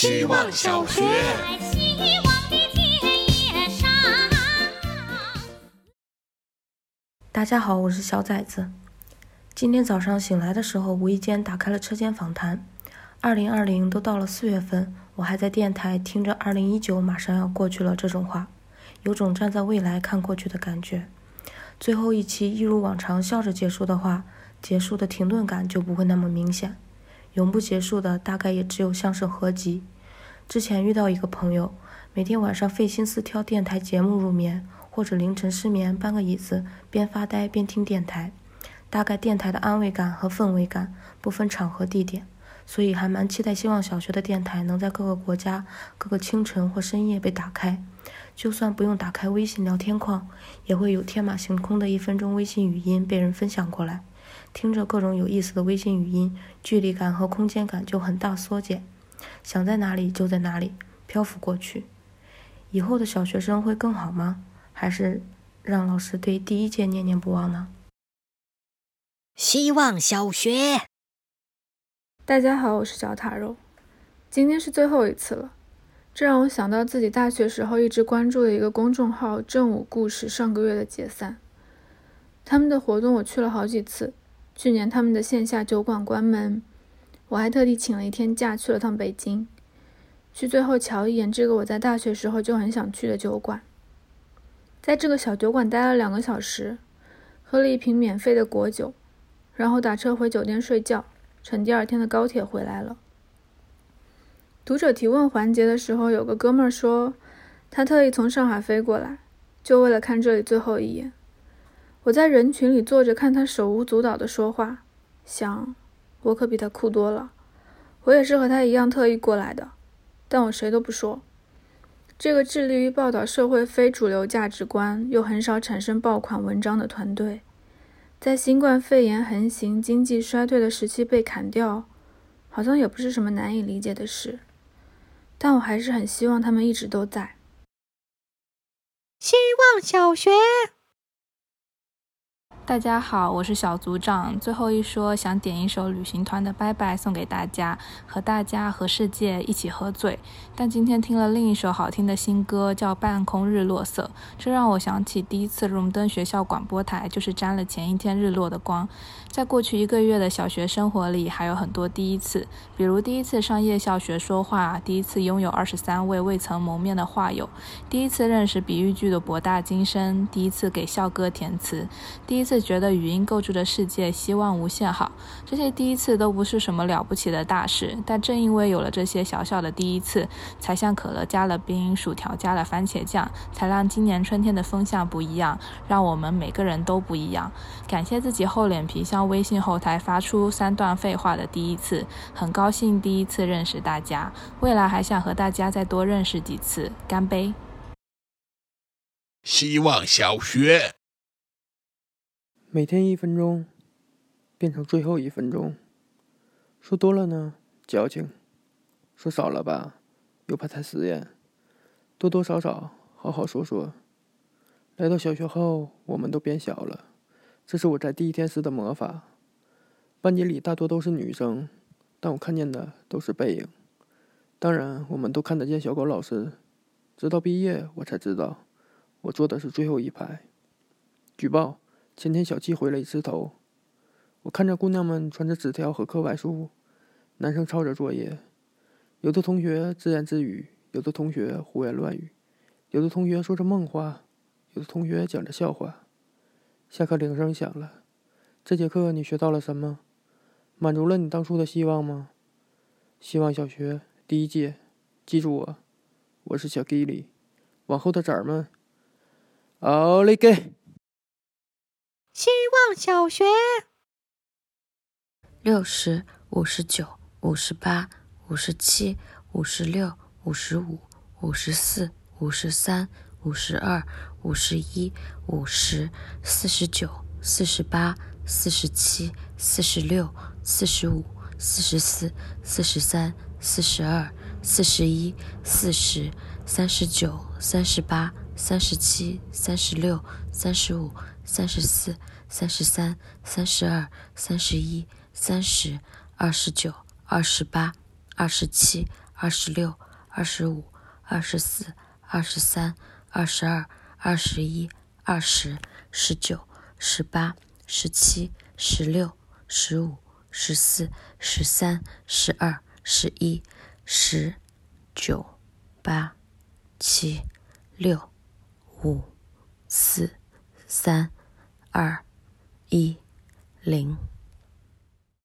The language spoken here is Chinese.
希望小学。大家好，我是小崽子。今天早上醒来的时候，无意间打开了车间访谈。二零二零都到了四月份，我还在电台听着“二零一九马上要过去了”这种话，有种站在未来看过去的感觉。最后一期一如往常笑着结束的话，结束的停顿感就不会那么明显。永不结束的大概也只有相声合集。之前遇到一个朋友，每天晚上费心思挑电台节目入眠，或者凌晨失眠搬个椅子边发呆边听电台。大概电台的安慰感和氛围感不分场合地点，所以还蛮期待希望小学的电台能在各个国家各个清晨或深夜被打开。就算不用打开微信聊天框，也会有天马行空的一分钟微信语音被人分享过来。听着各种有意思的微信语音，距离感和空间感就很大缩减，想在哪里就在哪里，漂浮过去。以后的小学生会更好吗？还是让老师对第一届念念不忘呢？希望小学。大家好，我是小塔肉。今天是最后一次了，这让我想到自己大学时候一直关注的一个公众号“正午故事”上个月的解散。他们的活动我去了好几次，去年他们的线下酒馆关门，我还特地请了一天假去了趟北京，去最后瞧一眼这个我在大学时候就很想去的酒馆。在这个小酒馆待了两个小时，喝了一瓶免费的果酒。然后打车回酒店睡觉，乘第二天的高铁回来了。读者提问环节的时候，有个哥们儿说，他特意从上海飞过来，就为了看这里最后一眼。我在人群里坐着看他手舞足蹈的说话，想，我可比他酷多了，我也是和他一样特意过来的，但我谁都不说。这个致力于报道社会非主流价值观又很少产生爆款文章的团队。在新冠肺炎横行、经济衰退的时期被砍掉，好像也不是什么难以理解的事。但我还是很希望他们一直都在。希望小学。大家好，我是小组长。最后一说，想点一首旅行团的《拜拜》送给大家，和大家和世界一起喝醉。但今天听了另一首好听的新歌，叫《半空日落色》，这让我想起第一次荣登学校广播台，就是沾了前一天日落的光。在过去一个月的小学生活里，还有很多第一次，比如第一次上夜校学说话，第一次拥有二十三位未曾谋面的画友，第一次认识比喻句的博大精深，第一次给校歌填词，第一次觉得语音构筑的世界希望无限好。这些第一次都不是什么了不起的大事，但正因为有了这些小小的第一次，才像可乐加了冰，薯条加了番茄酱，才让今年春天的风向不一样，让我们每个人都不一样。感谢自己厚脸皮向微信后台发出三段废话的第一次，很高兴第一次认识大家，未来还想和大家再多认识几次，干杯！希望小学。每天一分钟，变成最后一分钟。说多了呢，矫情；说少了吧，又怕太死眼。多多少少，好好说说。来到小学后，我们都变小了。这是我在第一天时的魔法。班级里大多都是女生，但我看见的都是背影。当然，我们都看得见小狗老师。直到毕业，我才知道，我坐的是最后一排。举报：前天小七回了一次头。我看着姑娘们传着纸条和课外书，男生抄着作业，有的同学自言自语，有的同学胡言乱语，有的同学说着梦话，有的同学讲着笑话。下课铃声响了，这节课你学到了什么？满足了你当初的希望吗？希望小学第一届，记住我，我是小 Gilly。往后的崽儿们，奥利给！希望小学。六十五十九五十八五十七五十六五十五五十四五十三五十二五十一五十四十九四十八四十七四十六四十五四十四四十三四十二四十一四十三十九三十八三十七三十六三十五三十四三十三三十二三十一。三十、二十九、二十八、二十七、二十六、二十五、二十四、二十三、二十二、二十一、二十、十九、十八、十七、十六、十五、十四、十三、十二、十一、十、九、八、七、六、五、四、三、二、一、零。